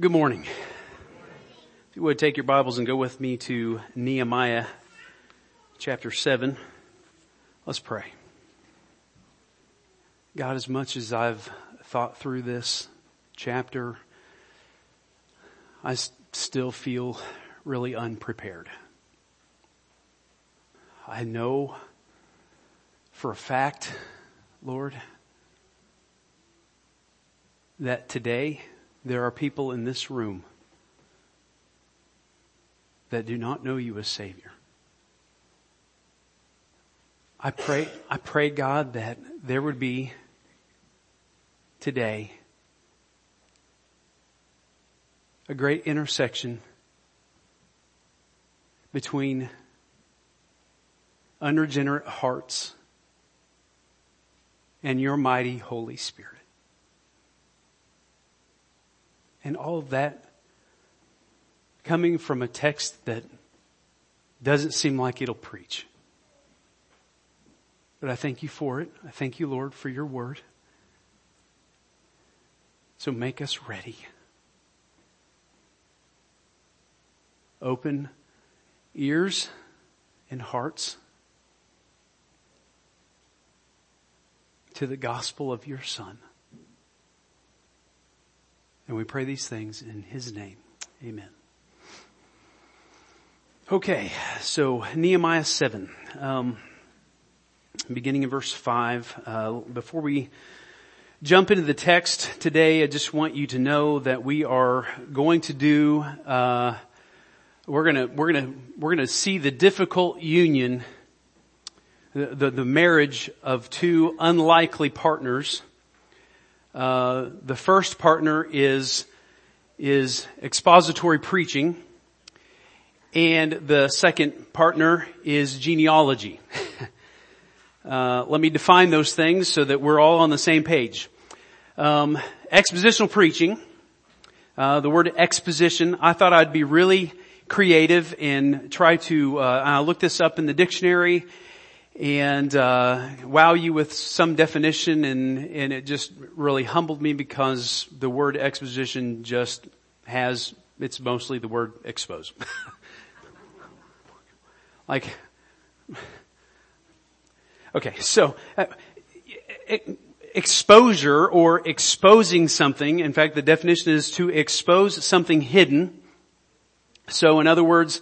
Good morning. If you would take your Bibles and go with me to Nehemiah chapter 7. Let's pray. God, as much as I've thought through this chapter, I still feel really unprepared. I know for a fact, Lord, that today there are people in this room that do not know you as Savior. I pray, I pray God that there would be today a great intersection between unregenerate hearts and your mighty Holy Spirit. And all of that coming from a text that doesn't seem like it'll preach. But I thank you for it. I thank you, Lord, for your word. So make us ready. Open ears and hearts to the gospel of your Son. And we pray these things in His name. Amen. Okay, so Nehemiah 7, um, beginning in verse 5. Uh, before we jump into the text today, I just want you to know that we are going to do, uh, we're gonna, we're gonna, we're gonna see the difficult union, the, the, the marriage of two unlikely partners uh, the first partner is is expository preaching, and the second partner is genealogy. uh, let me define those things so that we're all on the same page. Um, expositional preaching. Uh, the word exposition. I thought I'd be really creative and try to. Uh, I looked this up in the dictionary and uh, wow you with some definition and and it just really humbled me because the word exposition just has it's mostly the word expose. Like okay so uh, exposure or exposing something in fact the definition is to expose something hidden. So in other words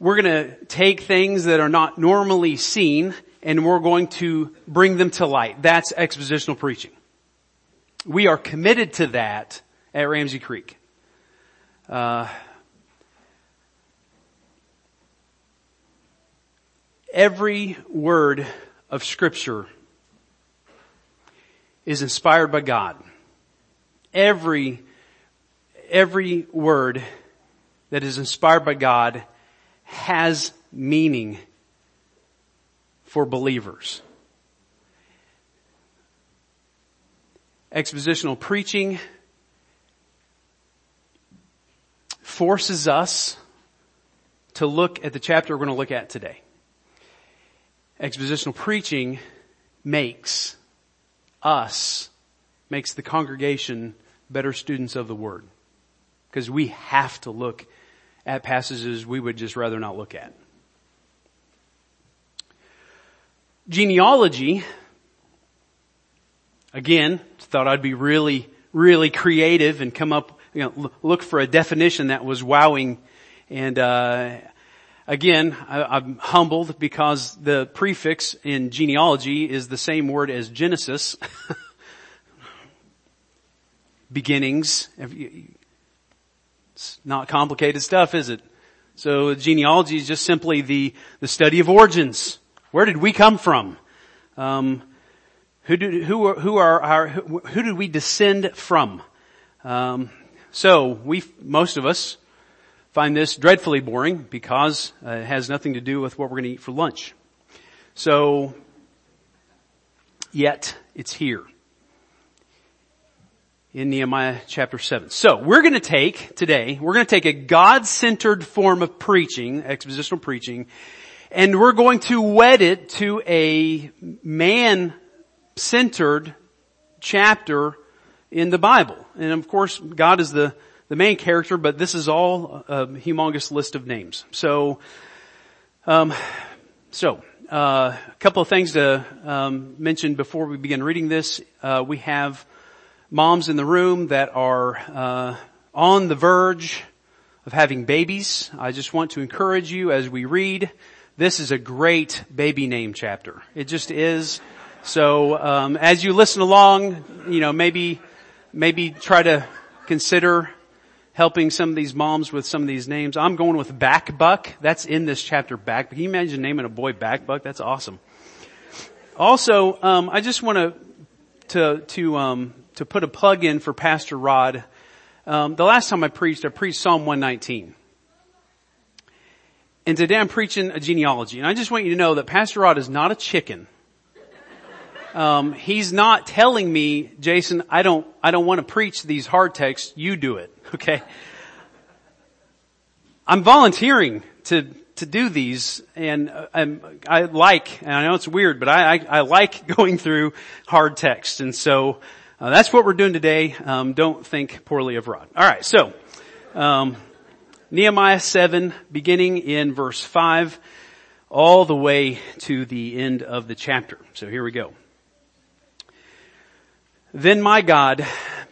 we're going to take things that are not normally seen and we're going to bring them to light. That's expositional preaching. We are committed to that at Ramsey Creek. Uh, every word of scripture is inspired by God. Every, every word that is inspired by God has meaning for believers. Expositional preaching forces us to look at the chapter we're going to look at today. Expositional preaching makes us, makes the congregation better students of the Word. Because we have to look at passages we would just rather not look at. Genealogy, again, thought I'd be really, really creative and come up, you know, look for a definition that was wowing. And, uh, again, I, am humbled because the prefix in genealogy is the same word as Genesis. Beginnings. It's not complicated stuff, is it? So genealogy is just simply the, the study of origins. Where did we come from? Um, who, do, who, who are our, who, who did we descend from? Um, so we, most of us, find this dreadfully boring because uh, it has nothing to do with what we're going to eat for lunch. So, yet it's here in Nehemiah chapter 7. So we're going to take today, we're going to take a God-centered form of preaching, expositional preaching, and we're going to wed it to a man-centered chapter in the Bible. And of course, God is the, the main character, but this is all a humongous list of names. So, um, so uh, a couple of things to um, mention before we begin reading this. Uh, we have moms in the room that are uh, on the verge of having babies. I just want to encourage you as we read. This is a great baby name chapter. It just is. So um, as you listen along, you know maybe maybe try to consider helping some of these moms with some of these names. I'm going with Bakbuk. That's in this chapter, Back. Can you imagine naming a boy Bakbuk? That's awesome. Also, um, I just want to to to um, to put a plug in for Pastor Rod. Um, the last time I preached, I preached Psalm 119. And today I'm preaching a genealogy. And I just want you to know that Pastor Rod is not a chicken. Um, he's not telling me, Jason, I don't, I don't want to preach these hard texts. You do it. Okay. I'm volunteering to, to do these and uh, I'm, I like, and I know it's weird, but I, I, I like going through hard texts. And so, uh, that's what we're doing today. Um, don't think poorly of Rod. Alright, so, um, Nehemiah 7, beginning in verse 5, all the way to the end of the chapter. So here we go. Then my God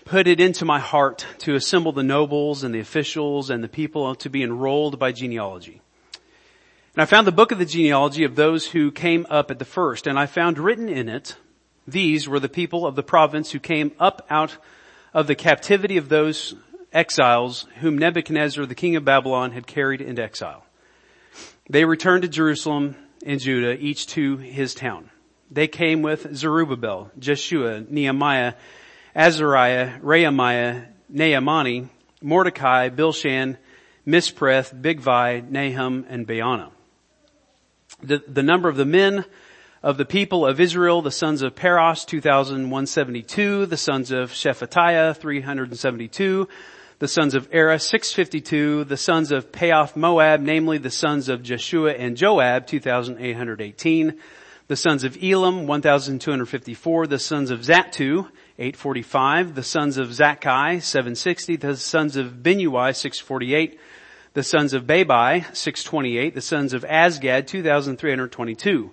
put it into my heart to assemble the nobles and the officials and the people to be enrolled by genealogy. And I found the book of the genealogy of those who came up at the first, and I found written in it, these were the people of the province who came up out of the captivity of those exiles whom Nebuchadnezzar, the king of Babylon, had carried into exile. They returned to Jerusalem and Judah, each to his town. They came with Zerubbabel, Jeshua, Nehemiah, Azariah, Rehemiah, Naamani, Mordecai, Bilshan, Mispereth, Bigvai, Nahum, and Baana. The, the number of the men of the people of Israel, the sons of Paros, 2,172, the sons of Shephatiah, 372, the sons of Era, 652, the sons of Pahath Moab, namely the sons of Jeshua and Joab, 2,818, the sons of Elam, 1,254. The sons of Zattu, 845. The sons of Zaccai, 760. The sons of Binnui, 648. The sons of Babai, 628. The sons of Azgad, 2,322.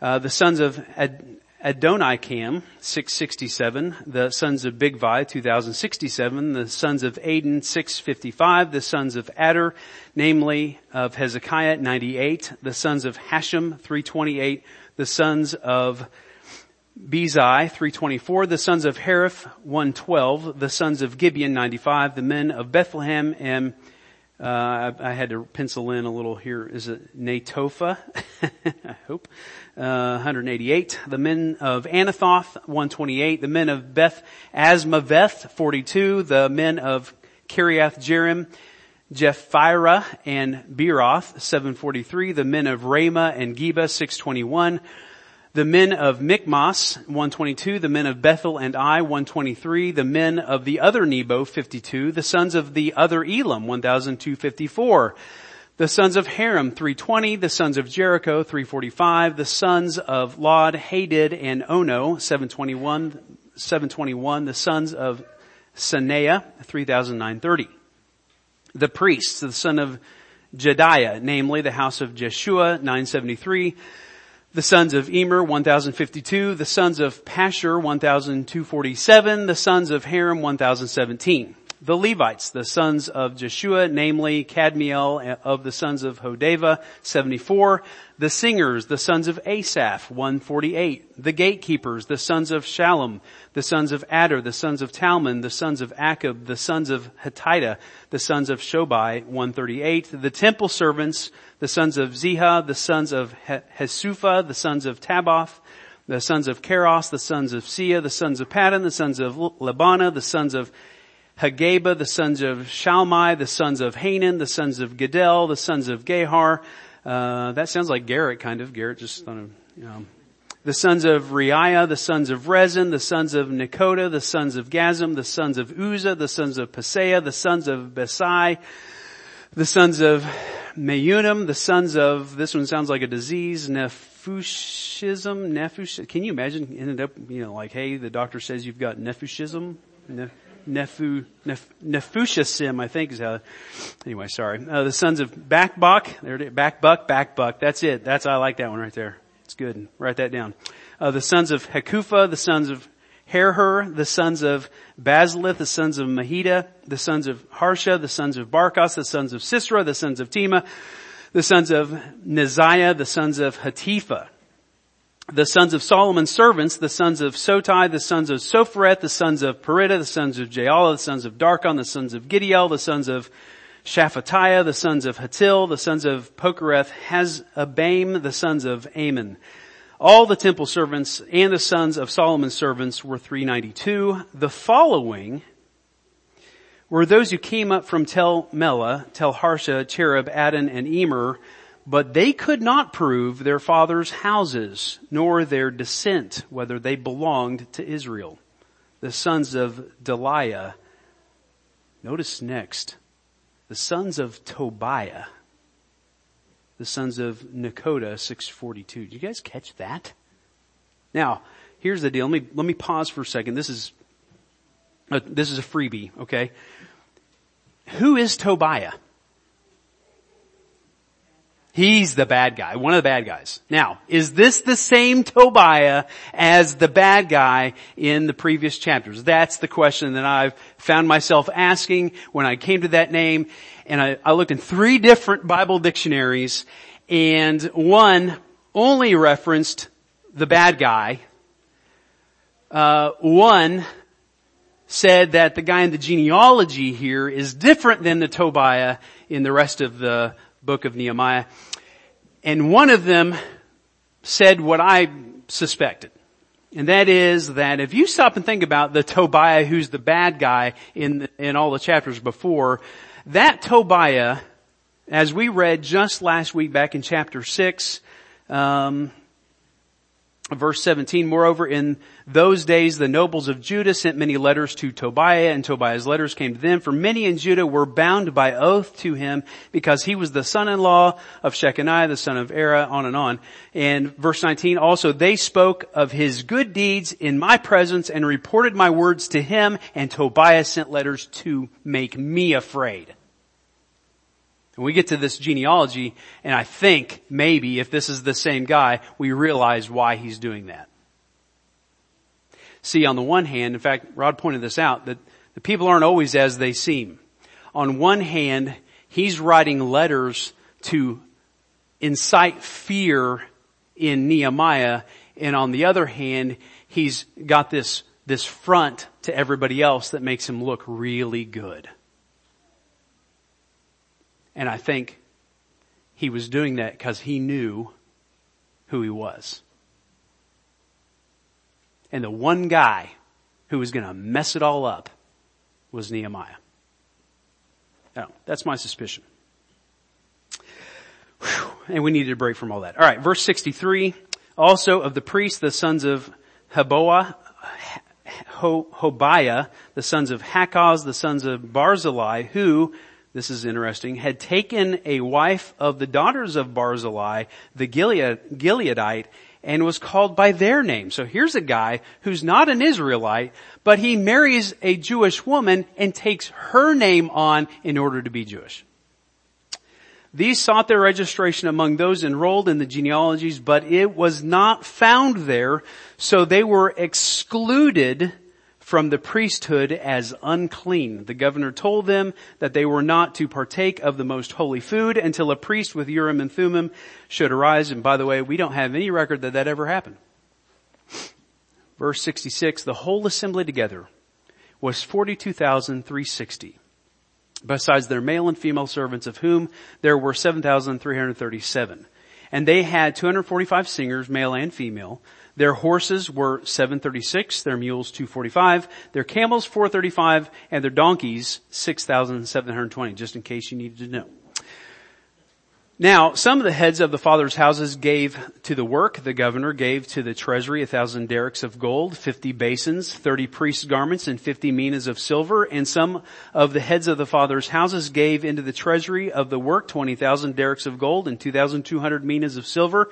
Uh, the sons of Ad- Adonikam, 667. The sons of Bigvai, 2067. The sons of Adin, 655. The sons of Adar, namely of Hezekiah, 98. The sons of Hashem, 328 the sons of Bezai, 324, the sons of Hariph, 112, the sons of Gibeon, 95, the men of Bethlehem, and uh, I, I, had to pencil in a little here. Is it Natophah? I hope. Uh, 188. The men of Anathoth, 128. The men of Beth Azmaveth, 42. The men of Kiriath Jearim, Jephirah and Beeroth, 743. The men of Ramah and Geba, 621. The men of Michmas, 122. The men of Bethel and Ai, 123. The men of the other Nebo, 52. The sons of the other Elam, 1254. The sons of Haram, 320. The sons of Jericho, 345. The sons of Lod, Hadid, and Ono, 721. 721. The sons of Sanea, 3930 the priests, the son of Jedaiah, namely the house of Jeshua, 973, the sons of Immer, 1052, the sons of Pashur, 1247, the sons of Haram, 1017 the Levites, the sons of Jeshua, namely Kadmiel of the sons of Hodeva, 74, the singers, the sons of Asaph, 148, the gatekeepers, the sons of Shallum, the sons of Adar, the sons of Talmon, the sons of Akub, the sons of Hatita, the sons of Shobai, 138, the temple servants, the sons of Ziha, the sons of Hasupha, the sons of Tabbaoth, the sons of Keros, the sons of Sia, the sons of Paddan, the sons of Labana, the sons of Hagaba, the sons of Shalmai, the sons of Hanan, the sons of Gedel, the sons of Gehar. Uh, that sounds like Garrett, kind of. Garrett just thought of, you know. The sons of Reiah, the sons of Rezin, the sons of Nekoda, the sons of Gazim, the sons of Uzzah, the sons of Paseah, the sons of Besai, the sons of Meunim, the sons of, this one sounds like a disease, Nephushism, Nephush, can you imagine ended up, you know, like, hey, the doctor says you've got Nephushism? Nephu, Neph, Nephushim, I think is how, anyway, sorry. Uh, the sons of Bakbuk, there it is, Bakbuk, Bakbuk, that's it. That's, I like that one right there. It's good. Write that down. Uh, the sons of Hekufa, the sons of Herher, the sons of Bazlith, the sons of Mahida, the sons of Harsha, the sons of Barkos, the sons of Sisera, the sons of Tema, the sons of Neziah, the sons of Hatipha. The sons of Solomon's servants, the sons of Sotai, the sons of Sophereth, the sons of Perida, the sons of Jaala, the sons of Darkon, the sons of Giddel, the sons of Shaphatiah, the sons of Hatil, the sons of Pokereth, Hazabaim, the sons of Ammon. All the temple servants and the sons of Solomon's servants were 392. The following were those who came up from Tel Melah, Tel Harsha, Cherub, Adon, and Immer, but they could not prove their father's houses, nor their descent, whether they belonged to Israel. The sons of Deliah. Notice next, the sons of Tobiah the sons of Nekoda, 642. Did you guys catch that? Now, here's the deal. Let me, let me pause for a second. This is, uh, this is a freebie, okay? Who is Tobiah? He's the bad guy, one of the bad guys. Now, is this the same Tobiah as the bad guy in the previous chapters? That's the question that I've found myself asking when I came to that name. And I, I looked in three different Bible dictionaries and one only referenced the bad guy. Uh, one said that the guy in the genealogy here is different than the Tobiah in the rest of the book of Nehemiah. And one of them said what I suspected. And that is that if you stop and think about the Tobiah who's the bad guy in, in all the chapters before, that Tobiah, as we read just last week back in chapter 6, um, Verse 17, moreover, in those days the nobles of Judah sent many letters to Tobiah, and Tobiah's letters came to them, for many in Judah were bound by oath to him, because he was the son-in-law of Shechaniah, the son of Era, on and on. And verse 19, also they spoke of his good deeds in my presence, and reported my words to him, and Tobiah sent letters to make me afraid. And we get to this genealogy, and I think maybe if this is the same guy, we realize why he's doing that. See, on the one hand, in fact, Rod pointed this out, that the people aren't always as they seem. On one hand, he's writing letters to incite fear in Nehemiah, and on the other hand, he's got this, this front to everybody else that makes him look really good. And I think he was doing that because he knew who he was. And the one guy who was going to mess it all up was Nehemiah. Now, that's my suspicion. Whew. And we needed a break from all that. All right, verse 63. Also of the priests, the sons of Haboah, Hobiah, the sons of Hakkoz, the sons of Barzillai, who this is interesting, had taken a wife of the daughters of Barzillai, the Gilead, Gileadite, and was called by their name. So here's a guy who's not an Israelite, but he marries a Jewish woman and takes her name on in order to be Jewish. These sought their registration among those enrolled in the genealogies, but it was not found there, so they were excluded from the priesthood as unclean. The governor told them that they were not to partake of the most holy food until a priest with Urim and Thummim should arise. And by the way, we don't have any record that that ever happened. Verse 66, the whole assembly together was 42,360 besides their male and female servants of whom there were 7,337. And they had 245 singers, male and female. Their horses were 736, their mules 245, their camels 435, and their donkeys 6,720, just in case you needed to know. Now, some of the heads of the fathers' houses gave to the work. The governor gave to the treasury a thousand darics of gold, fifty basins, thirty priests' garments, and fifty minas of silver. And some of the heads of the fathers' houses gave into the treasury of the work twenty thousand darics of gold and two thousand two hundred minas of silver.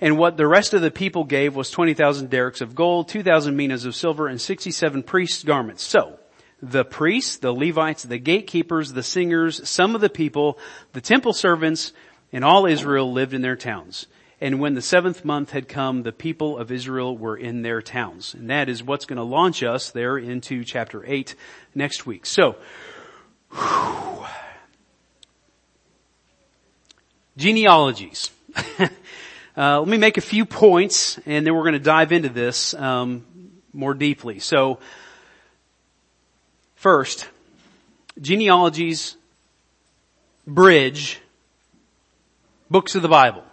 And what the rest of the people gave was 20,000 darics of gold, 2,000 minas of silver, and 67 priests' garments. So, the priests, the Levites, the gatekeepers, the singers, some of the people, the temple servants, and all Israel lived in their towns. And when the seventh month had come, the people of Israel were in their towns. And that is what's going to launch us there into chapter 8 next week. So, whew. genealogies. uh, let me make a few points and then we're going to dive into this um, more deeply. So, first, genealogies bridge books of the Bible.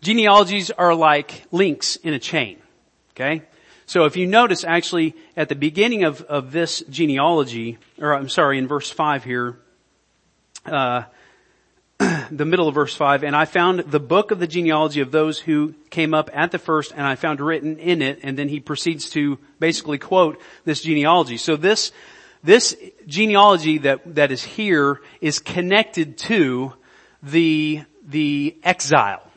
Genealogies are like links in a chain. Okay? So if you notice actually at the beginning of, of this genealogy, or I'm sorry, in verse 5 here, uh, the middle of verse 5, and I found the book of the genealogy of those who came up at the first, and I found written in it, and then he proceeds to basically quote this genealogy. So this, this genealogy that, that is here is connected to the, the exile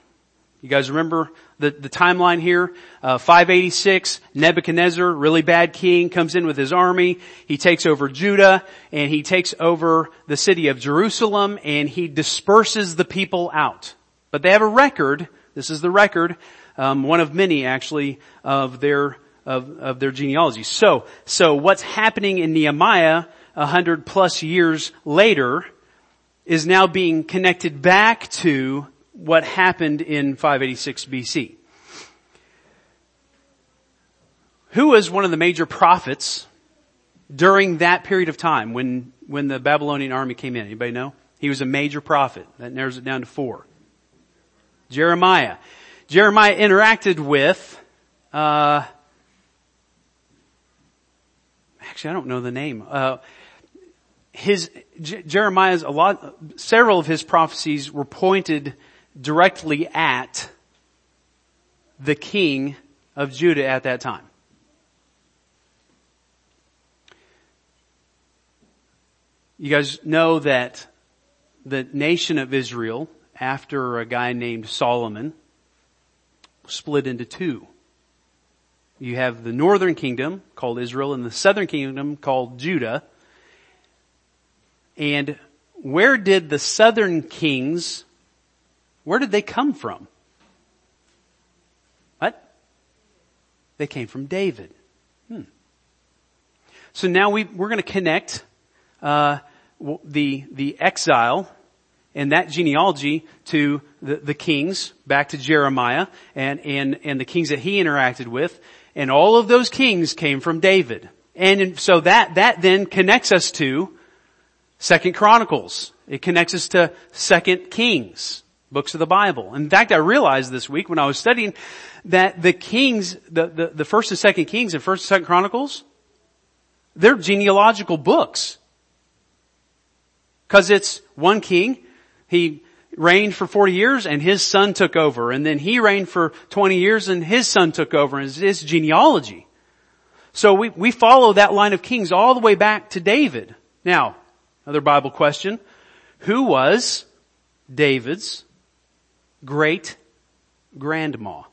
you guys remember the, the timeline here? Uh, 586, Nebuchadnezzar, really bad king, comes in with his army. He takes over Judah and he takes over the city of Jerusalem and he disperses the people out. But they have a record. This is the record, um, one of many actually of their of, of their genealogy. So, so what's happening in Nehemiah a hundred plus years later is now being connected back to what happened in 586 BC. Who was one of the major prophets during that period of time when, when the Babylonian army came in? Anybody know? He was a major prophet. That narrows it down to four. Jeremiah. Jeremiah interacted with, uh, actually I don't know the name. Uh, his, J- Jeremiah's, a lot, several of his prophecies were pointed directly at the king of Judah at that time. You guys know that the nation of Israel, after a guy named Solomon, split into two. You have the northern kingdom called Israel and the southern kingdom called Judah. And where did the southern kings where did they come from? What? They came from David. Hmm. So now we, we're going to connect uh, the the exile and that genealogy to the, the kings back to Jeremiah and, and, and the kings that he interacted with. And all of those kings came from David. And so that, that then connects us to Second Chronicles. It connects us to Second Kings books of the Bible. In fact, I realized this week when I was studying that the kings, the, the, the first and second kings and first and second chronicles, they're genealogical books. Cause it's one king, he reigned for 40 years and his son took over and then he reigned for 20 years and his son took over and it's genealogy. So we, we follow that line of kings all the way back to David. Now, another Bible question. Who was David's great grandma.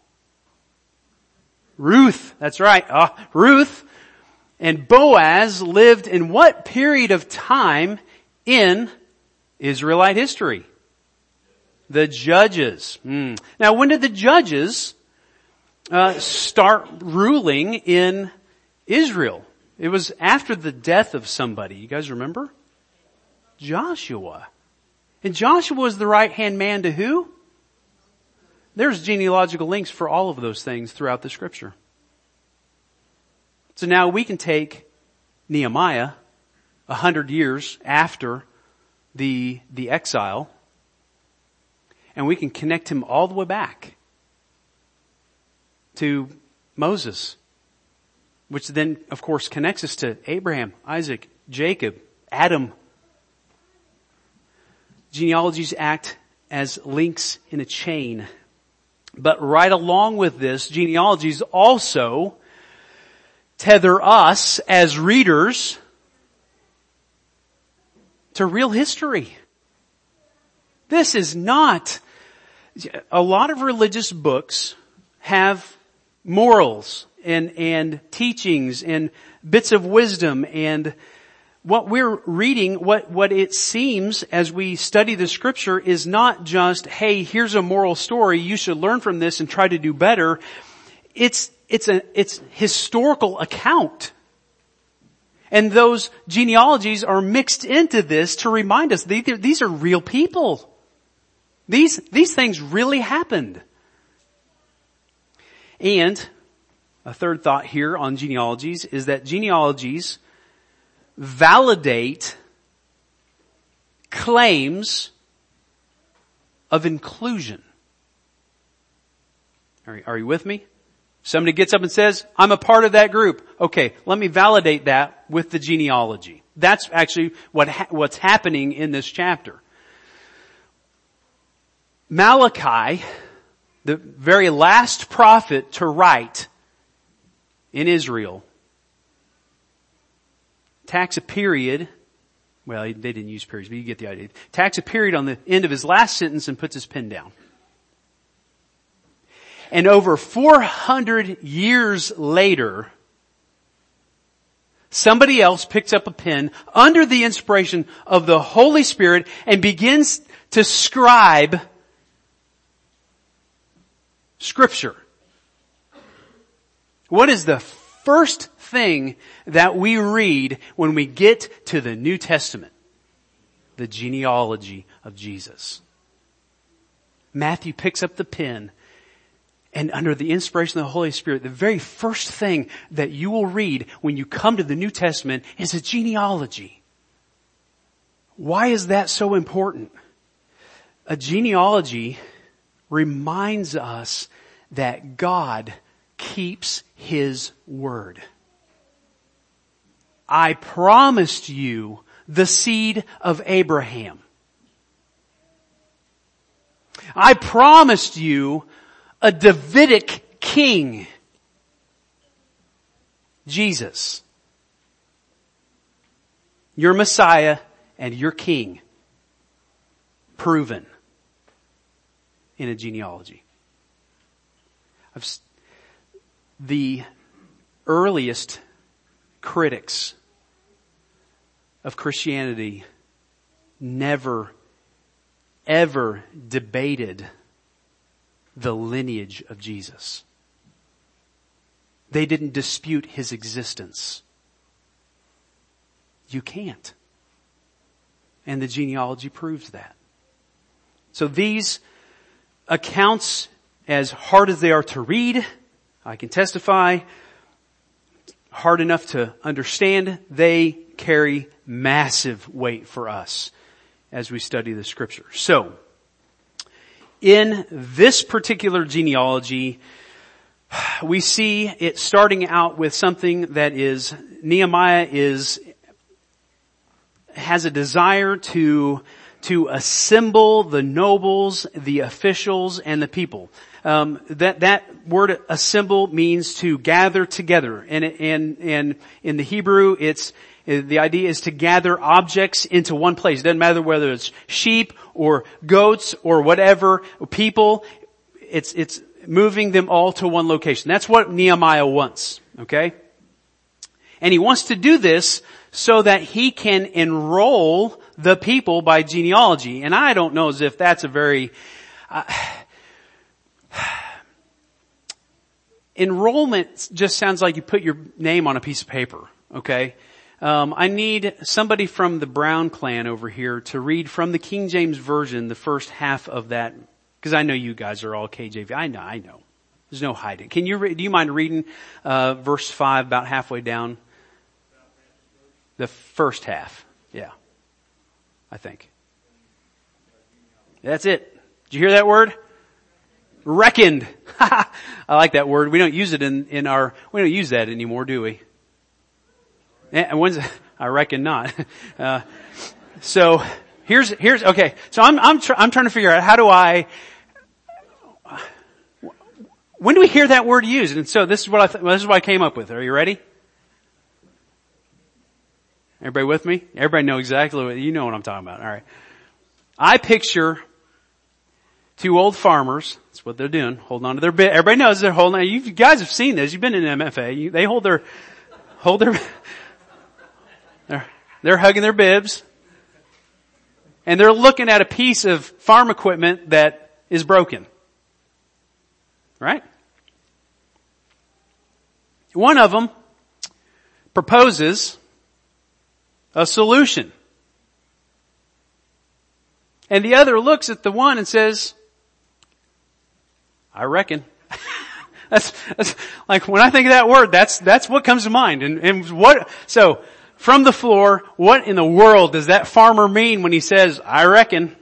Ruth, that's right, uh, Ruth and Boaz lived in what period of time in Israelite history? The judges. Mm. Now when did the judges uh, start ruling in Israel? It was after the death of somebody. You guys remember? Joshua. And Joshua was the right hand man to who? There's genealogical links for all of those things throughout the scripture. So now we can take Nehemiah a hundred years after the, the exile and we can connect him all the way back to Moses, which then of course connects us to Abraham, Isaac, Jacob, Adam. Genealogies act as links in a chain but right along with this, genealogies also tether us as readers to real history. This is not, a lot of religious books have morals and, and teachings and bits of wisdom and what we're reading, what, what it seems as we study the scripture is not just, hey, here's a moral story, you should learn from this and try to do better. It's, it's a, it's historical account. And those genealogies are mixed into this to remind us these, these are real people. These, these things really happened. And a third thought here on genealogies is that genealogies validate claims of inclusion. Are, are you with me? Somebody gets up and says, I'm a part of that group. Okay, let me validate that with the genealogy. That's actually what ha- what's happening in this chapter. Malachi, the very last prophet to write in Israel, tacks a period, well, they didn't use periods, but you get the idea. Tax a period on the end of his last sentence and puts his pen down. And over 400 years later, somebody else picks up a pen under the inspiration of the Holy Spirit and begins to scribe scripture. What is the first thing that we read when we get to the New Testament. The genealogy of Jesus. Matthew picks up the pen and under the inspiration of the Holy Spirit, the very first thing that you will read when you come to the New Testament is a genealogy. Why is that so important? A genealogy reminds us that God keeps His word. I promised you the seed of Abraham. I promised you a Davidic king. Jesus. Your Messiah and your king. Proven in a genealogy. The earliest critics of Christianity never, ever debated the lineage of Jesus. They didn't dispute his existence. You can't. And the genealogy proves that. So these accounts, as hard as they are to read, I can testify, hard enough to understand, they carry massive weight for us as we study the scripture. So, in this particular genealogy, we see it starting out with something that is, Nehemiah is, has a desire to, to assemble the nobles, the officials, and the people. Um, that that word assemble means to gather together, and and and in the Hebrew, it's the idea is to gather objects into one place. It doesn't matter whether it's sheep or goats or whatever, people. It's, it's moving them all to one location. That's what Nehemiah wants. Okay? And he wants to do this so that he can enroll the people by genealogy. And I don't know as if that's a very, uh, enrollment just sounds like you put your name on a piece of paper. Okay? Um, I need somebody from the Brown clan over here to read from the King James Version the first half of that, because I know you guys are all KJV. I know, I know. There's no hiding. Can you, re- do you mind reading, uh, verse 5 about halfway down? The first half. Yeah. I think. That's it. Did you hear that word? Reckoned. I like that word. We don't use it in, in our, we don't use that anymore, do we? And when's, I reckon not. Uh, so here's, here's, okay. So I'm, I'm, tr- I'm trying to figure out how do I, when do we hear that word used? And so this is what I, th- this is what I came up with. Are you ready? Everybody with me? Everybody know exactly what, you know what I'm talking about. Alright. I picture Two old farmers. That's what they're doing. Holding on to their bit. Everybody knows they're holding on. You guys have seen this. You've been in MFA. You, they hold their, hold their, they're, they're hugging their bibs. And they're looking at a piece of farm equipment that is broken. Right? One of them proposes a solution. And the other looks at the one and says, I reckon. that's, that's, like when I think of that word, that's, that's what comes to mind. And, and what, so from the floor, what in the world does that farmer mean when he says, I reckon?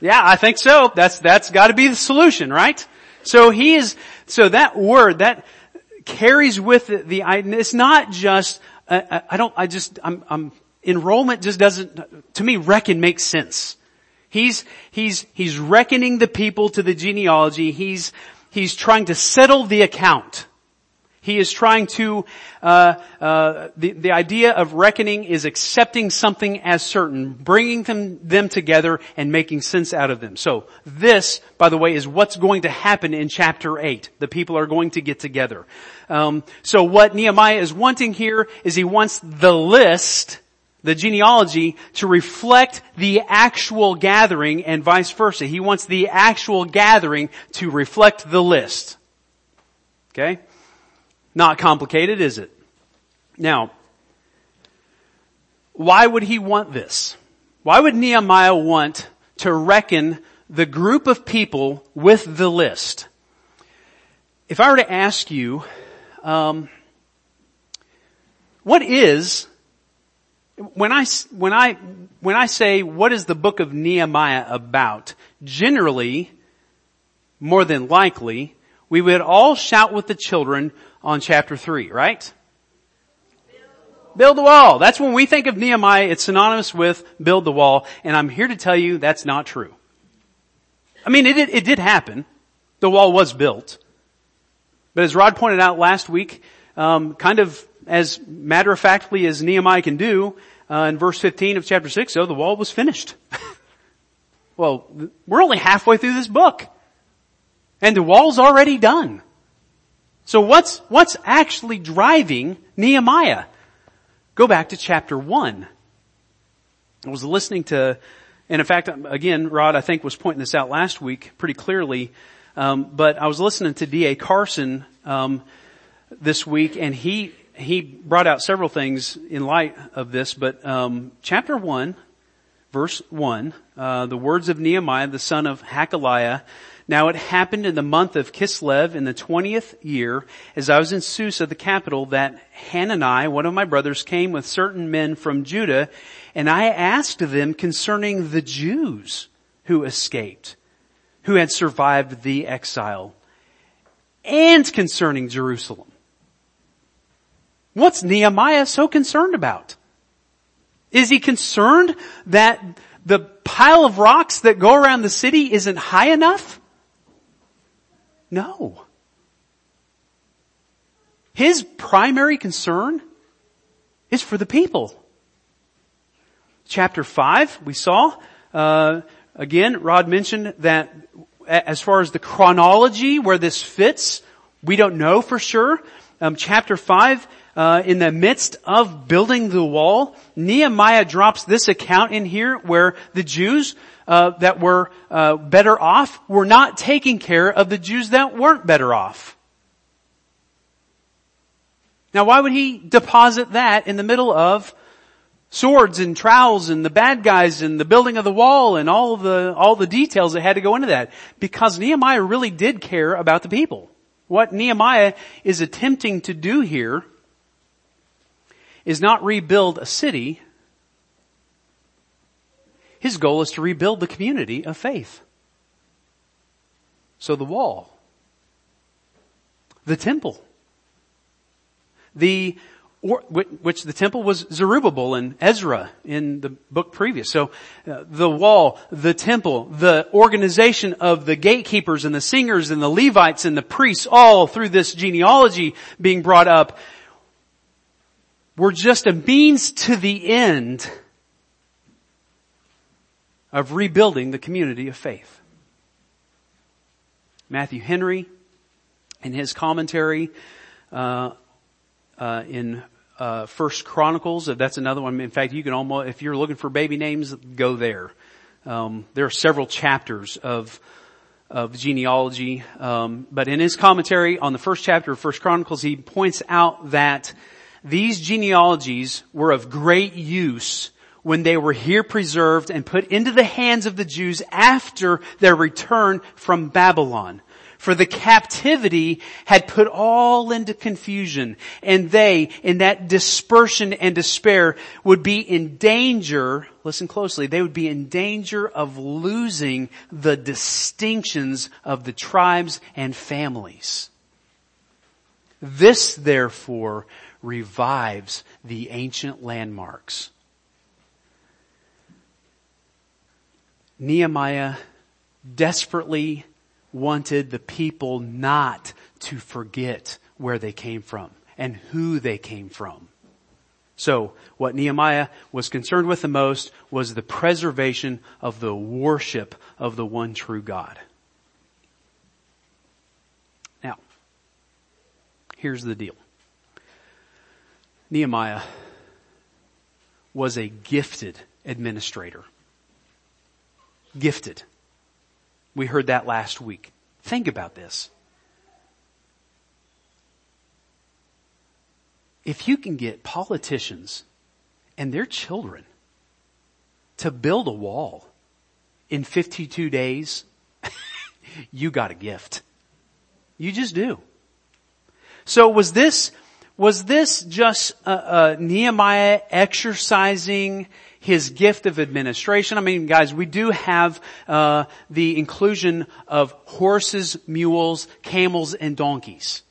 Yeah, I think so. That's, that's gotta be the solution, right? So he is, so that word, that carries with it the, it's not just, uh, I don't, I just, I'm, I'm, enrollment just doesn't, to me, reckon makes sense. He's, he's, he's reckoning the people to the genealogy. He's, he's trying to settle the account. He is trying to, uh, uh, the, the idea of reckoning is accepting something as certain, bringing them, them together and making sense out of them. So this, by the way, is what's going to happen in chapter 8. The people are going to get together. Um, so what Nehemiah is wanting here is he wants the list the genealogy to reflect the actual gathering and vice versa. He wants the actual gathering to reflect the list. Okay? Not complicated, is it? Now, why would he want this? Why would Nehemiah want to reckon the group of people with the list? If I were to ask you, um, what is when I, when I, when I say what is the book of Nehemiah about, generally, more than likely, we would all shout with the children on chapter 3, right? Build the wall. That's when we think of Nehemiah, it's synonymous with build the wall, and I'm here to tell you that's not true. I mean, it, it did happen. The wall was built. But as Rod pointed out last week, um, kind of as matter of factly as Nehemiah can do, uh, in verse 15 of chapter 6, so the wall was finished. well, we're only halfway through this book. And the wall's already done. So what's, what's actually driving Nehemiah? Go back to chapter 1. I was listening to, and in fact, again, Rod, I think was pointing this out last week pretty clearly, um, but I was listening to D.A. Carson um, this week, and he he brought out several things in light of this, but um, chapter one, verse one, uh, the words of Nehemiah, the son of Hacaliah. Now it happened in the month of Kislev in the twentieth year, as I was in Susa, the capital, that Hanani, one of my brothers, came with certain men from Judah, and I asked them concerning the Jews who escaped, who had survived the exile, and concerning Jerusalem. What's Nehemiah so concerned about? Is he concerned that the pile of rocks that go around the city isn't high enough? No. His primary concern is for the people. Chapter 5, we saw, uh, again, Rod mentioned that as far as the chronology where this fits, we don't know for sure. Um, chapter 5 uh, in the midst of building the wall, Nehemiah drops this account in here where the Jews uh, that were uh, better off were not taking care of the Jews that weren't better off. Now, why would he deposit that in the middle of swords and trowels and the bad guys and the building of the wall and all the all the details that had to go into that? Because Nehemiah really did care about the people. What Nehemiah is attempting to do here is not rebuild a city. His goal is to rebuild the community of faith. So the wall, the temple, the or, which the temple was Zerubbabel and Ezra in the book previous. So uh, the wall, the temple, the organization of the gatekeepers and the singers and the Levites and the priests all through this genealogy being brought up were just a means to the end of rebuilding the community of faith. Matthew Henry, in his commentary uh, uh, in uh, First Chronicles, that's another one. In fact, you can almost, if you're looking for baby names, go there. Um, there are several chapters of of genealogy, um, but in his commentary on the first chapter of First Chronicles, he points out that these genealogies were of great use when they were here preserved and put into the hands of the Jews after their return from Babylon. For the captivity had put all into confusion and they, in that dispersion and despair, would be in danger, listen closely, they would be in danger of losing the distinctions of the tribes and families. This therefore revives the ancient landmarks Nehemiah desperately wanted the people not to forget where they came from and who they came from. So what Nehemiah was concerned with the most was the preservation of the worship of the one true God. Now, here's the deal. Nehemiah was a gifted administrator gifted. We heard that last week. Think about this. If you can get politicians and their children to build a wall in 52 days, you got a gift. You just do. So was this, was this just uh, uh, Nehemiah exercising his gift of administration. I mean, guys, we do have uh, the inclusion of horses, mules, camels, and donkeys.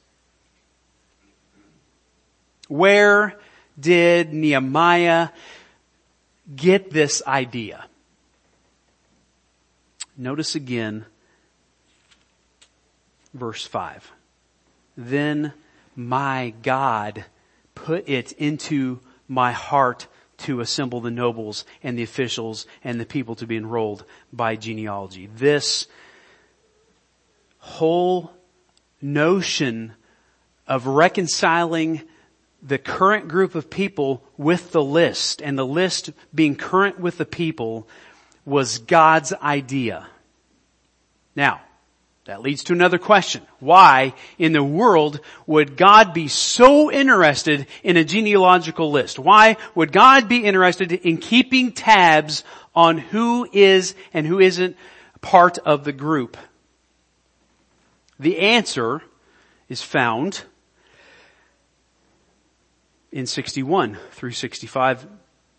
Where did Nehemiah get this idea? Notice again verse 5. Then my God put it into my heart to assemble the nobles and the officials and the people to be enrolled by genealogy. This whole notion of reconciling the current group of people with the list and the list being current with the people was God's idea. Now, that leads to another question. Why in the world would God be so interested in a genealogical list? Why would God be interested in keeping tabs on who is and who isn't part of the group? The answer is found in 61 through 65,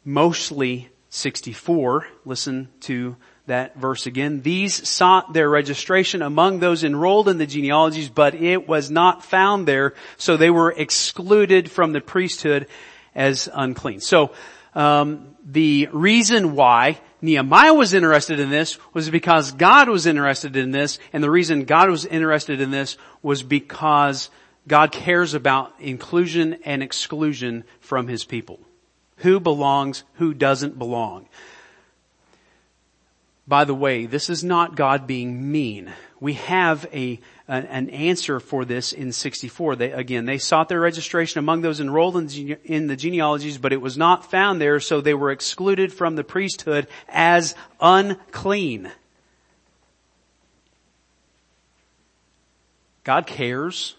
mostly 64. Listen to that verse again. These sought their registration among those enrolled in the genealogies, but it was not found there, so they were excluded from the priesthood as unclean. So, um, the reason why Nehemiah was interested in this was because God was interested in this, and the reason God was interested in this was because God cares about inclusion and exclusion from His people. Who belongs, who doesn't belong. By the way, this is not God being mean. We have a, an, an answer for this in 64. They, again, they sought their registration among those enrolled in, in the genealogies, but it was not found there, so they were excluded from the priesthood as unclean. God cares,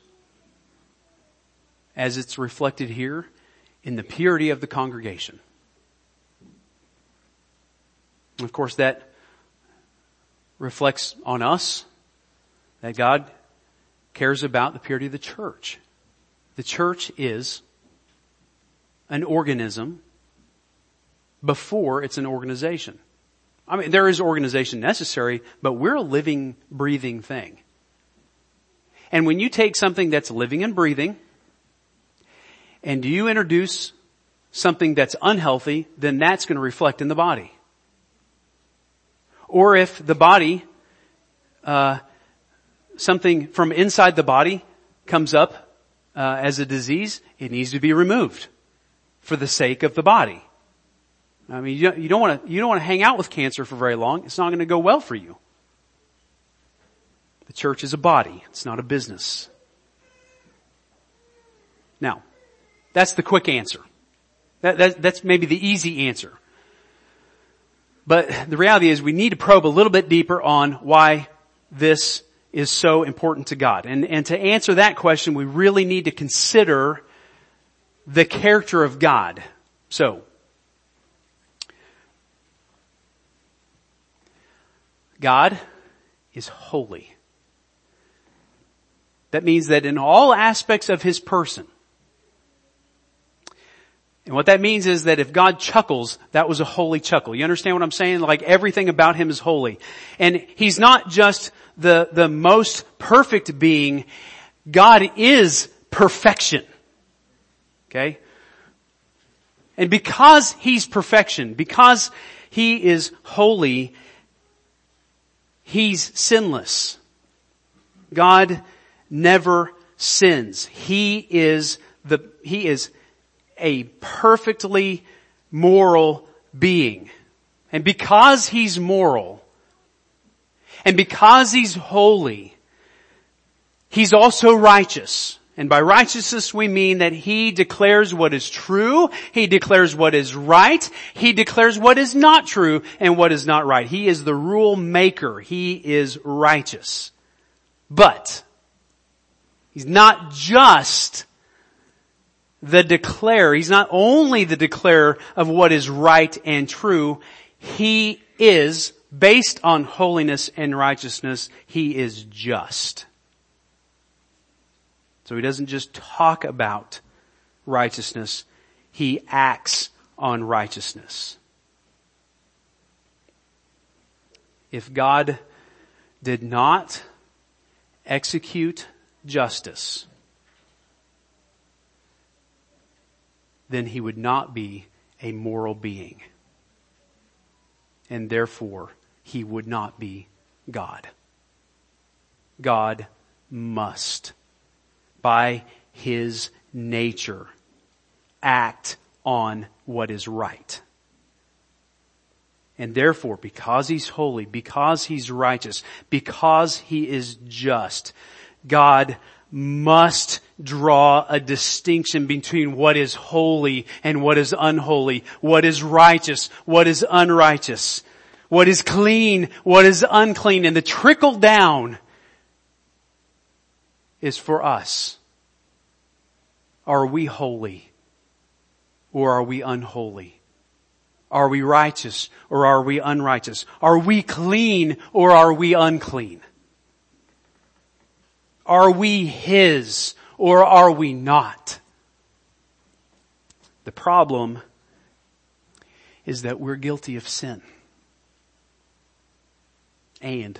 as it's reflected here, in the purity of the congregation. Of course, that reflects on us that God cares about the purity of the church. The church is an organism before it's an organization. I mean, there is organization necessary, but we're a living, breathing thing. And when you take something that's living and breathing, and you introduce something that's unhealthy, then that's going to reflect in the body. Or if the body, uh, something from inside the body comes up uh, as a disease, it needs to be removed for the sake of the body. I mean, you don't want to, you don't want to hang out with cancer for very long. It's not going to go well for you. The church is a body. It's not a business. Now, that's the quick answer. That, that, that's maybe the easy answer. But the reality is we need to probe a little bit deeper on why this is so important to God. And, and to answer that question, we really need to consider the character of God. So, God is holy. That means that in all aspects of His person, and what that means is that if God chuckles, that was a holy chuckle. You understand what I'm saying? Like everything about Him is holy. And He's not just the, the most perfect being. God is perfection. Okay? And because He's perfection, because He is holy, He's sinless. God never sins. He is the, He is a perfectly moral being. And because He's moral, and because He's holy, He's also righteous. And by righteousness we mean that He declares what is true, He declares what is right, He declares what is not true and what is not right. He is the rule maker. He is righteous. But, He's not just the declarer. He's not only the declarer of what is right and true, He is, based on holiness and righteousness, He is just. So he doesn't just talk about righteousness, he acts on righteousness. If God did not execute justice, then he would not be a moral being. And therefore, he would not be God. God must by his nature act on what is right. And therefore, because he's holy, because he's righteous, because he is just, God must draw a distinction between what is holy and what is unholy, what is righteous, what is unrighteous, what is clean, what is unclean, and the trickle down is for us. Are we holy or are we unholy? Are we righteous or are we unrighteous? Are we clean or are we unclean? Are we His or are we not? The problem is that we're guilty of sin. And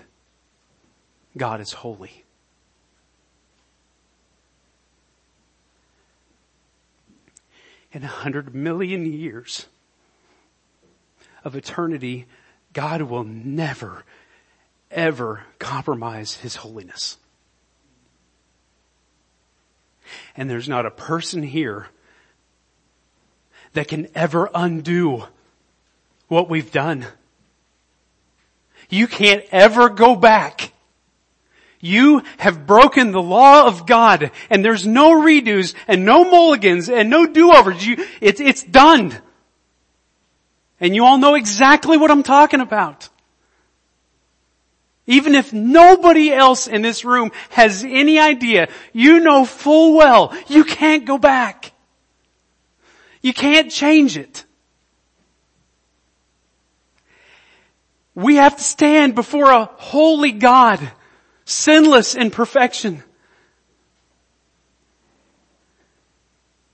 God is holy. in a hundred million years of eternity, God will never, ever compromise His holiness. And there's not a person here that can ever undo what we've done. You can't ever go back you have broken the law of God and there's no redos and no mulligans and no do-overs. You, it's, it's done. And you all know exactly what I'm talking about. Even if nobody else in this room has any idea, you know full well you can't go back. You can't change it. We have to stand before a holy God sinless in perfection.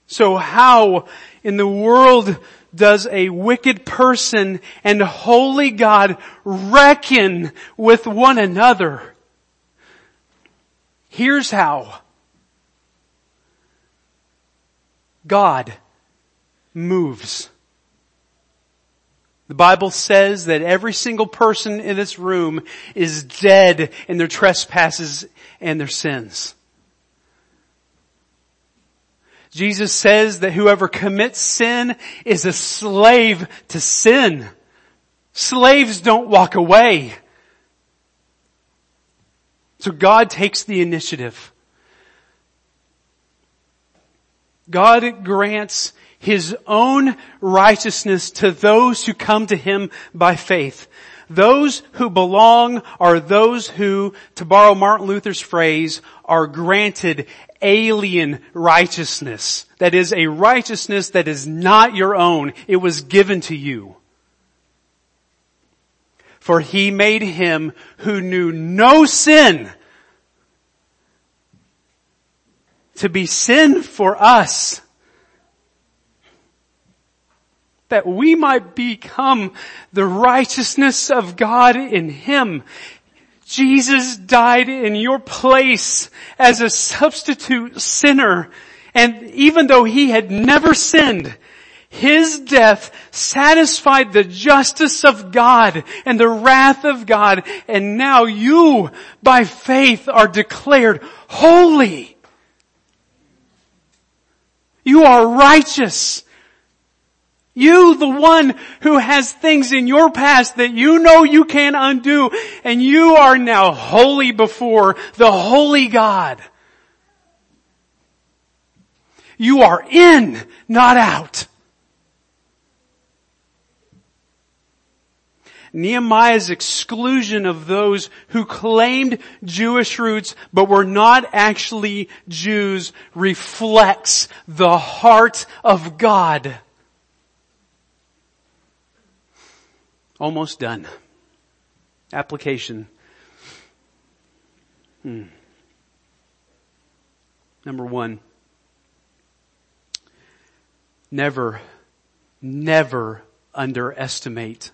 So how in the world does a wicked person and holy God reckon with one another? Here's how. God moves. The Bible says that every single person in this room is dead in their trespasses and their sins. Jesus says that whoever commits sin is a slave to sin. Slaves don't walk away. So God takes the initiative. God grants His own righteousness to those who come to Him by faith. Those who belong are those who, to borrow Martin Luther's phrase, are granted alien righteousness. That is a righteousness that is not your own. It was given to you. For he made him who knew no sin to be sin for us that we might become the righteousness of God in Him. Jesus died in your place as a substitute sinner. And even though He had never sinned, His death satisfied the justice of God and the wrath of God. And now you, by faith, are declared holy. You are righteous. You, the one who has things in your past that you know you can't undo, and you are now holy before the holy God. You are in, not out. Nehemiah's exclusion of those who claimed Jewish roots but were not actually Jews reflects the heart of God. Almost done. Application. Hmm. Number one. Never, never underestimate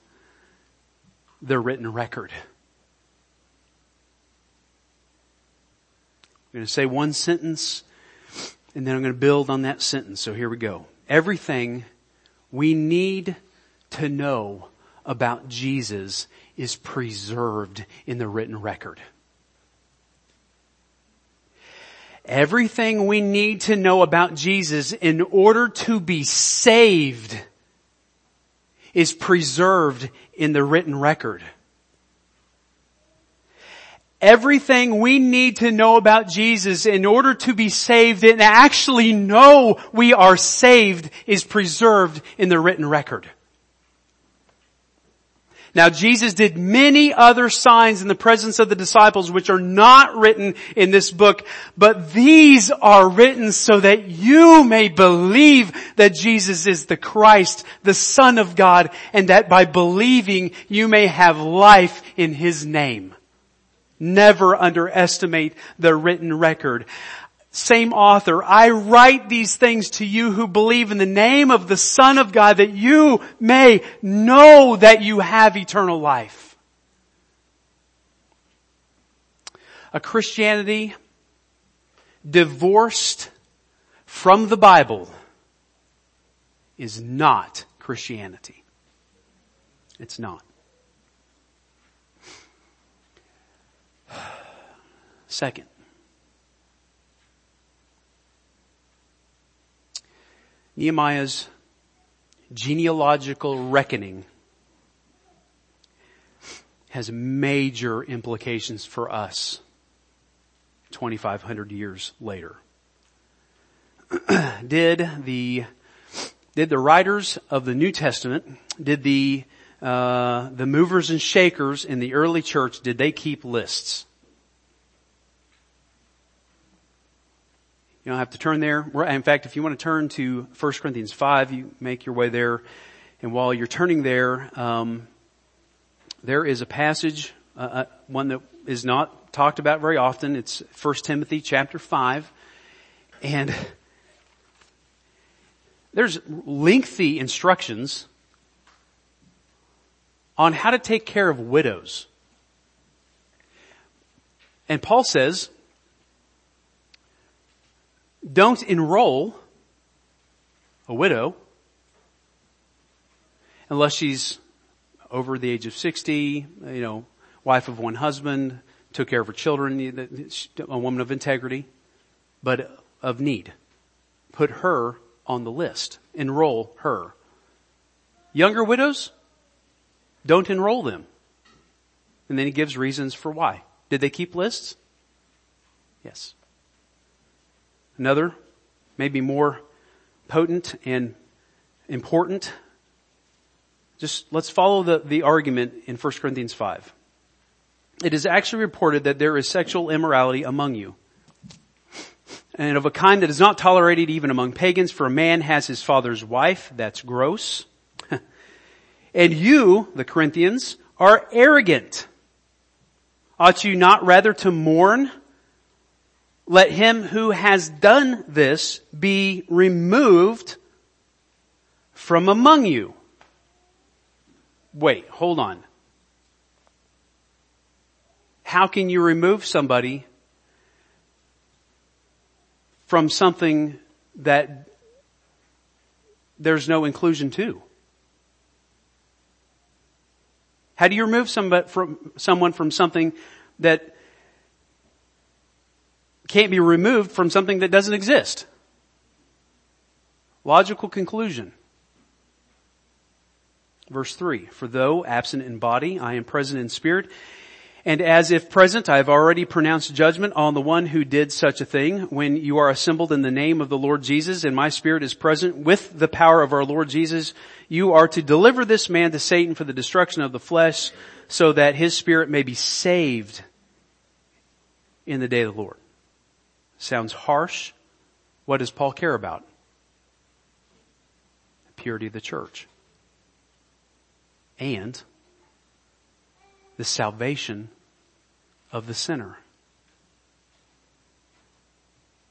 the written record. I'm going to say one sentence and then I'm going to build on that sentence. So here we go. Everything we need to know about Jesus is preserved in the written record. Everything we need to know about Jesus in order to be saved is preserved in the written record. Everything we need to know about Jesus in order to be saved and actually know we are saved is preserved in the written record. Now Jesus did many other signs in the presence of the disciples which are not written in this book, but these are written so that you may believe that Jesus is the Christ, the Son of God, and that by believing you may have life in His name. Never underestimate the written record same author, I write these things to you who believe in the name of the Son of God that you may know that you have eternal life. A Christianity divorced from the Bible is not Christianity. It's not. Second, Nehemiah's genealogical reckoning has major implications for us 2,500 years later. did the did the writers of the New Testament, did the uh, the movers and shakers in the early church, did they keep lists? You don't have to turn there. In fact, if you want to turn to 1 Corinthians 5, you make your way there. And while you're turning there, um, there is a passage, uh, uh one that is not talked about very often. It's 1 Timothy chapter 5. And there's lengthy instructions on how to take care of widows. And Paul says, don't enroll a widow unless she's over the age of 60, you know, wife of one husband, took care of her children, a woman of integrity, but of need. put her on the list. Enroll her. Younger widows, don't enroll them. And then he gives reasons for why. Did they keep lists? Yes. Another, maybe more potent and important. Just let's follow the, the argument in 1 Corinthians 5. It is actually reported that there is sexual immorality among you. And of a kind that is not tolerated even among pagans, for a man has his father's wife, that's gross. and you, the Corinthians, are arrogant. Ought you not rather to mourn? Let him who has done this be removed from among you. Wait, hold on. How can you remove somebody from something that there's no inclusion to? How do you remove somebody from, someone from something that can't be removed from something that doesn't exist? Logical conclusion. Verse 3, For though absent in body, I am present in spirit, and as if present, I have already pronounced judgment on the one who did such a thing. When you are assembled in the name of the Lord Jesus and my spirit is present with the power of our Lord Jesus, you are to deliver this man to Satan for the destruction of the flesh so that his spirit may be saved in the day of the Lord. Sounds harsh. What does Paul care about? The purity of the church. And the salvation of the sinner.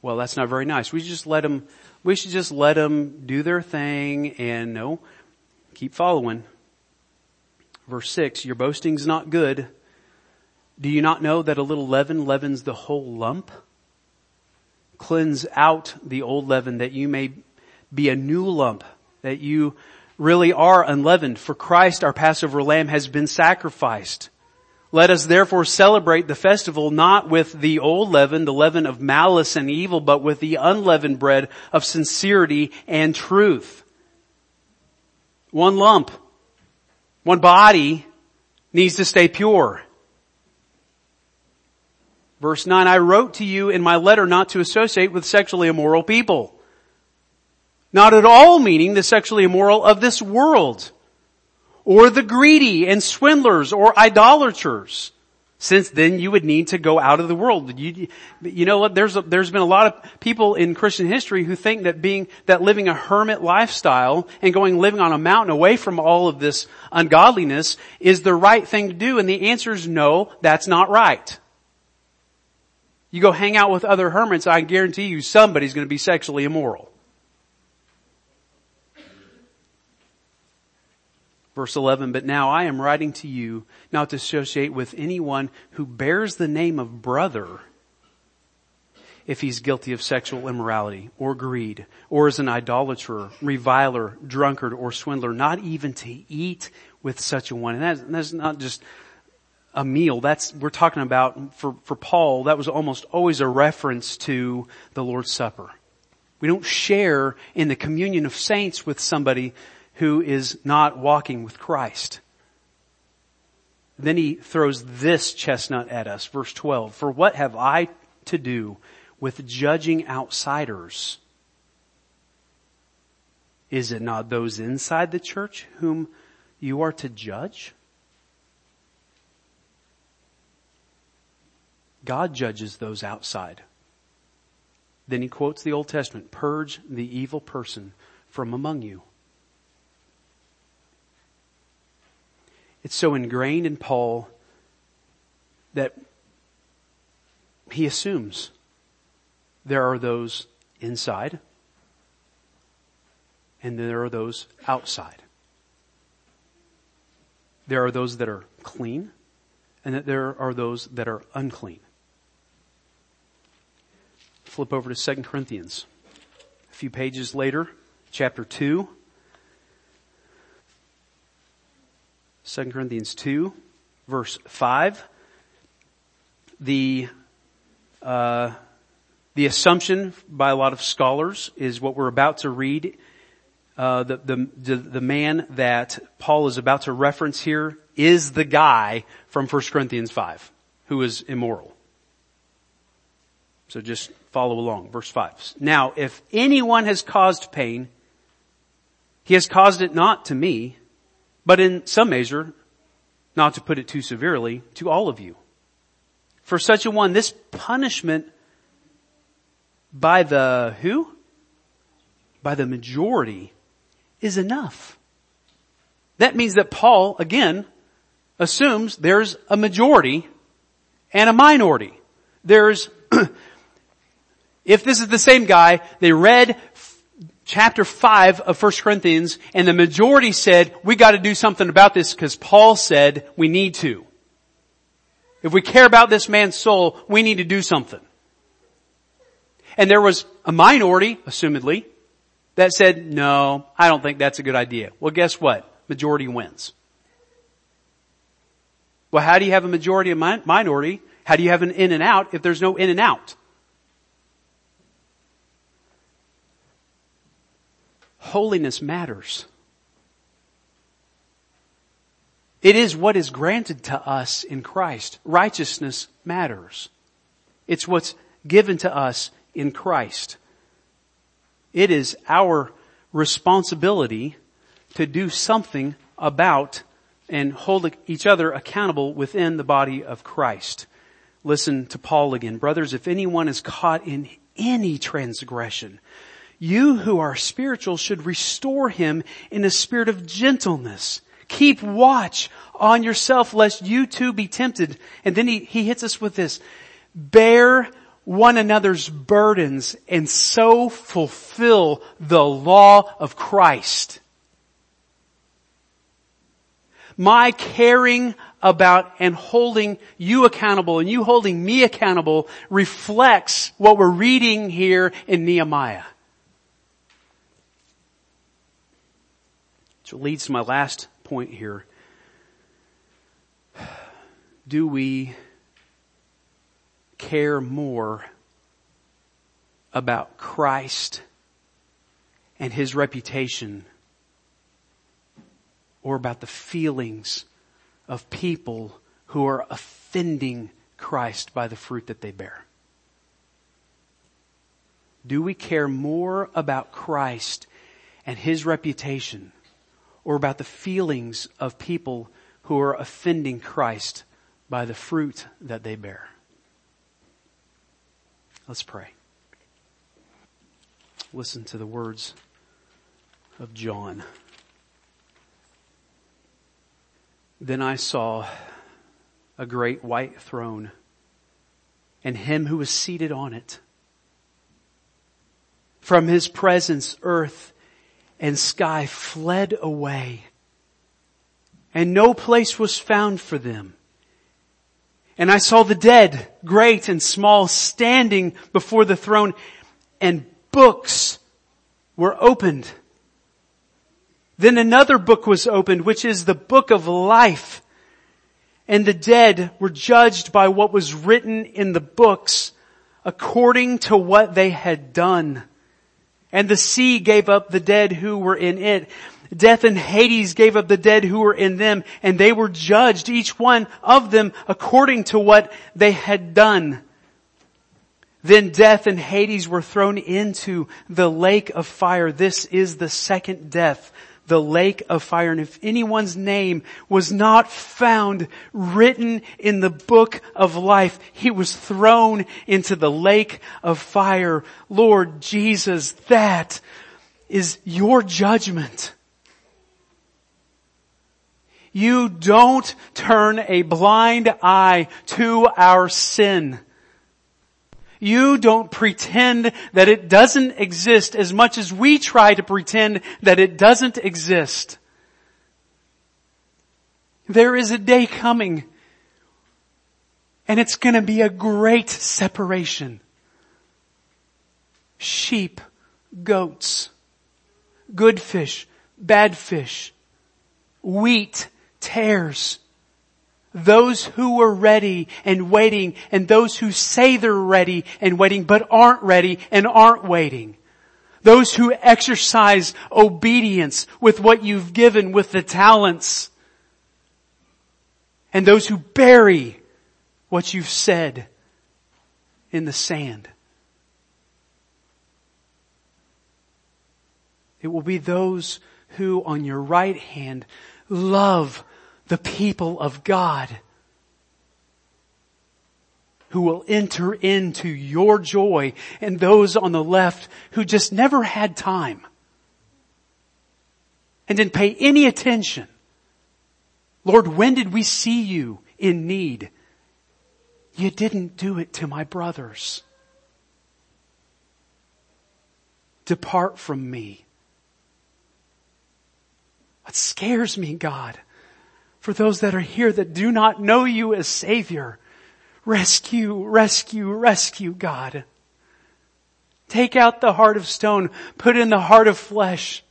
Well, that's not very nice. We just let them, we should just let them do their thing and no, keep following. Verse six, your boasting's not good. Do you not know that a little leaven leavens the whole lump? Cleanse out the old leaven that you may be a new lump, that you really are unleavened. For Christ, our Passover lamb, has been sacrificed. Let us therefore celebrate the festival not with the old leaven, the leaven of malice and evil, but with the unleavened bread of sincerity and truth. One lump, one body needs to stay pure. Verse 9, I wrote to you in my letter not to associate with sexually immoral people. Not at all meaning the sexually immoral of this world or the greedy and swindlers or idolaters. Since then you would need to go out of the world. You, you know what? There's a, there's been a lot of people in Christian history who think that being, that living a hermit lifestyle and going living on a mountain away from all of this ungodliness is the right thing to do. And the answer is no, that's not right. You go hang out with other hermits, I guarantee you somebody's going to be sexually immoral. Verse 11, but now I am writing to you not to associate with anyone who bears the name of brother if he's guilty of sexual immorality or greed or is an idolater, reviler, drunkard, or swindler, not even to eat with such a one. And that's, that's not just a meal. That's, we're talking about, for, for Paul, that was almost always a reference to the Lord's Supper. We don't share in the communion of saints with somebody who is not walking with Christ. Then he throws this chestnut at us, verse 12. For what have I to do with judging outsiders? Is it not those inside the church whom you are to judge? God judges those outside. Then he quotes the Old Testament, purge the evil person from among you. It's so ingrained in Paul that he assumes there are those inside and there are those outside. There are those that are clean and that there are those that are unclean. Flip over to 2 Corinthians. A few pages later, chapter 2. 2 Corinthians 2, verse 5. The uh, The assumption by a lot of scholars is what we're about to read. Uh, the, the, the, man that Paul is about to reference here is the guy from 1 Corinthians 5 who is immoral. So just follow along. Verse 5. Now, if anyone has caused pain, he has caused it not to me, but in some measure, not to put it too severely, to all of you. For such a one, this punishment by the who? By the majority is enough. That means that Paul, again, assumes there's a majority and a minority. There's, if this is the same guy, they read chapter 5 of 1 Corinthians and the majority said, we gotta do something about this because Paul said we need to. If we care about this man's soul, we need to do something. And there was a minority, assumedly, that said, no, I don't think that's a good idea. Well guess what? Majority wins. Well how do you have a majority and minority? How do you have an in and out if there's no in and out? Holiness matters. It is what is granted to us in Christ. Righteousness matters. It's what's given to us in Christ. It is our responsibility to do something about and hold each other accountable within the body of Christ. Listen to Paul again. Brothers, if anyone is caught in any transgression, you who are spiritual should restore him in a spirit of gentleness. Keep watch on yourself lest you too be tempted. And then he, he hits us with this. Bear one another's burdens and so fulfill the law of Christ. My caring about and holding you accountable and you holding me accountable reflects what we're reading here in Nehemiah. Which leads to my last point here. Do we care more about Christ and His reputation or about the feelings of people who are offending Christ by the fruit that they bear? Do we care more about Christ and His reputation or about the feelings of people who are offending Christ by the fruit that they bear? Let's pray. Listen to the words of John. Then I saw a great white throne and him who was seated on it. From his presence, earth and sky fled away and no place was found for them. And I saw the dead, great and small, standing before the throne and books were opened. Then another book was opened, which is the book of life. And the dead were judged by what was written in the books according to what they had done. And the sea gave up the dead who were in it. Death and Hades gave up the dead who were in them and they were judged, each one of them according to what they had done. Then death and Hades were thrown into the lake of fire. This is the second death, the lake of fire. And if anyone's name was not found written in the book of life, he was thrown into the lake of fire. Lord Jesus, that is your judgment. You don't turn a blind eye to our sin. You don't pretend that it doesn't exist as much as we try to pretend that it doesn't exist. There is a day coming and it's gonna be a great separation. Sheep, goats, good fish, bad fish, wheat, tares those who are ready and waiting and those who say they're ready and waiting but aren't ready and aren't waiting. Those who exercise obedience with what you've given with the talents. And those who bury what you've said in the sand. It will be those who on your right hand love the people of God who will enter into your joy and those on the left who just never had time and didn't pay any attention. Lord, when did we see you in need? You didn't do it to my brothers. Depart from me. What scares me, God, for those that are here that do not know you as Savior, Rescue, rescue, rescue, God. Take out the heart of stone, put in the heart of flesh.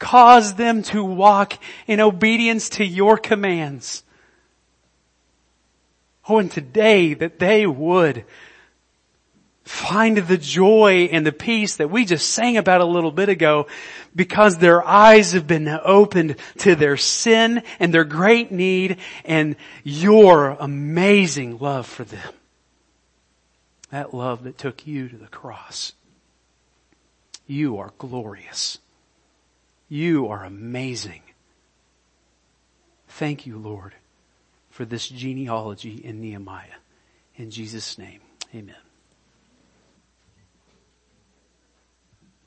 Cause them to walk in obedience to your commands. Oh, and today that they would find the joy and the peace that we just sang about a little bit ago because their eyes have been opened to their sin and their great need and your amazing love for them. That love that took you to the cross. You are glorious. You are amazing. Thank you, Lord, for this genealogy in Nehemiah. In Jesus' name, amen.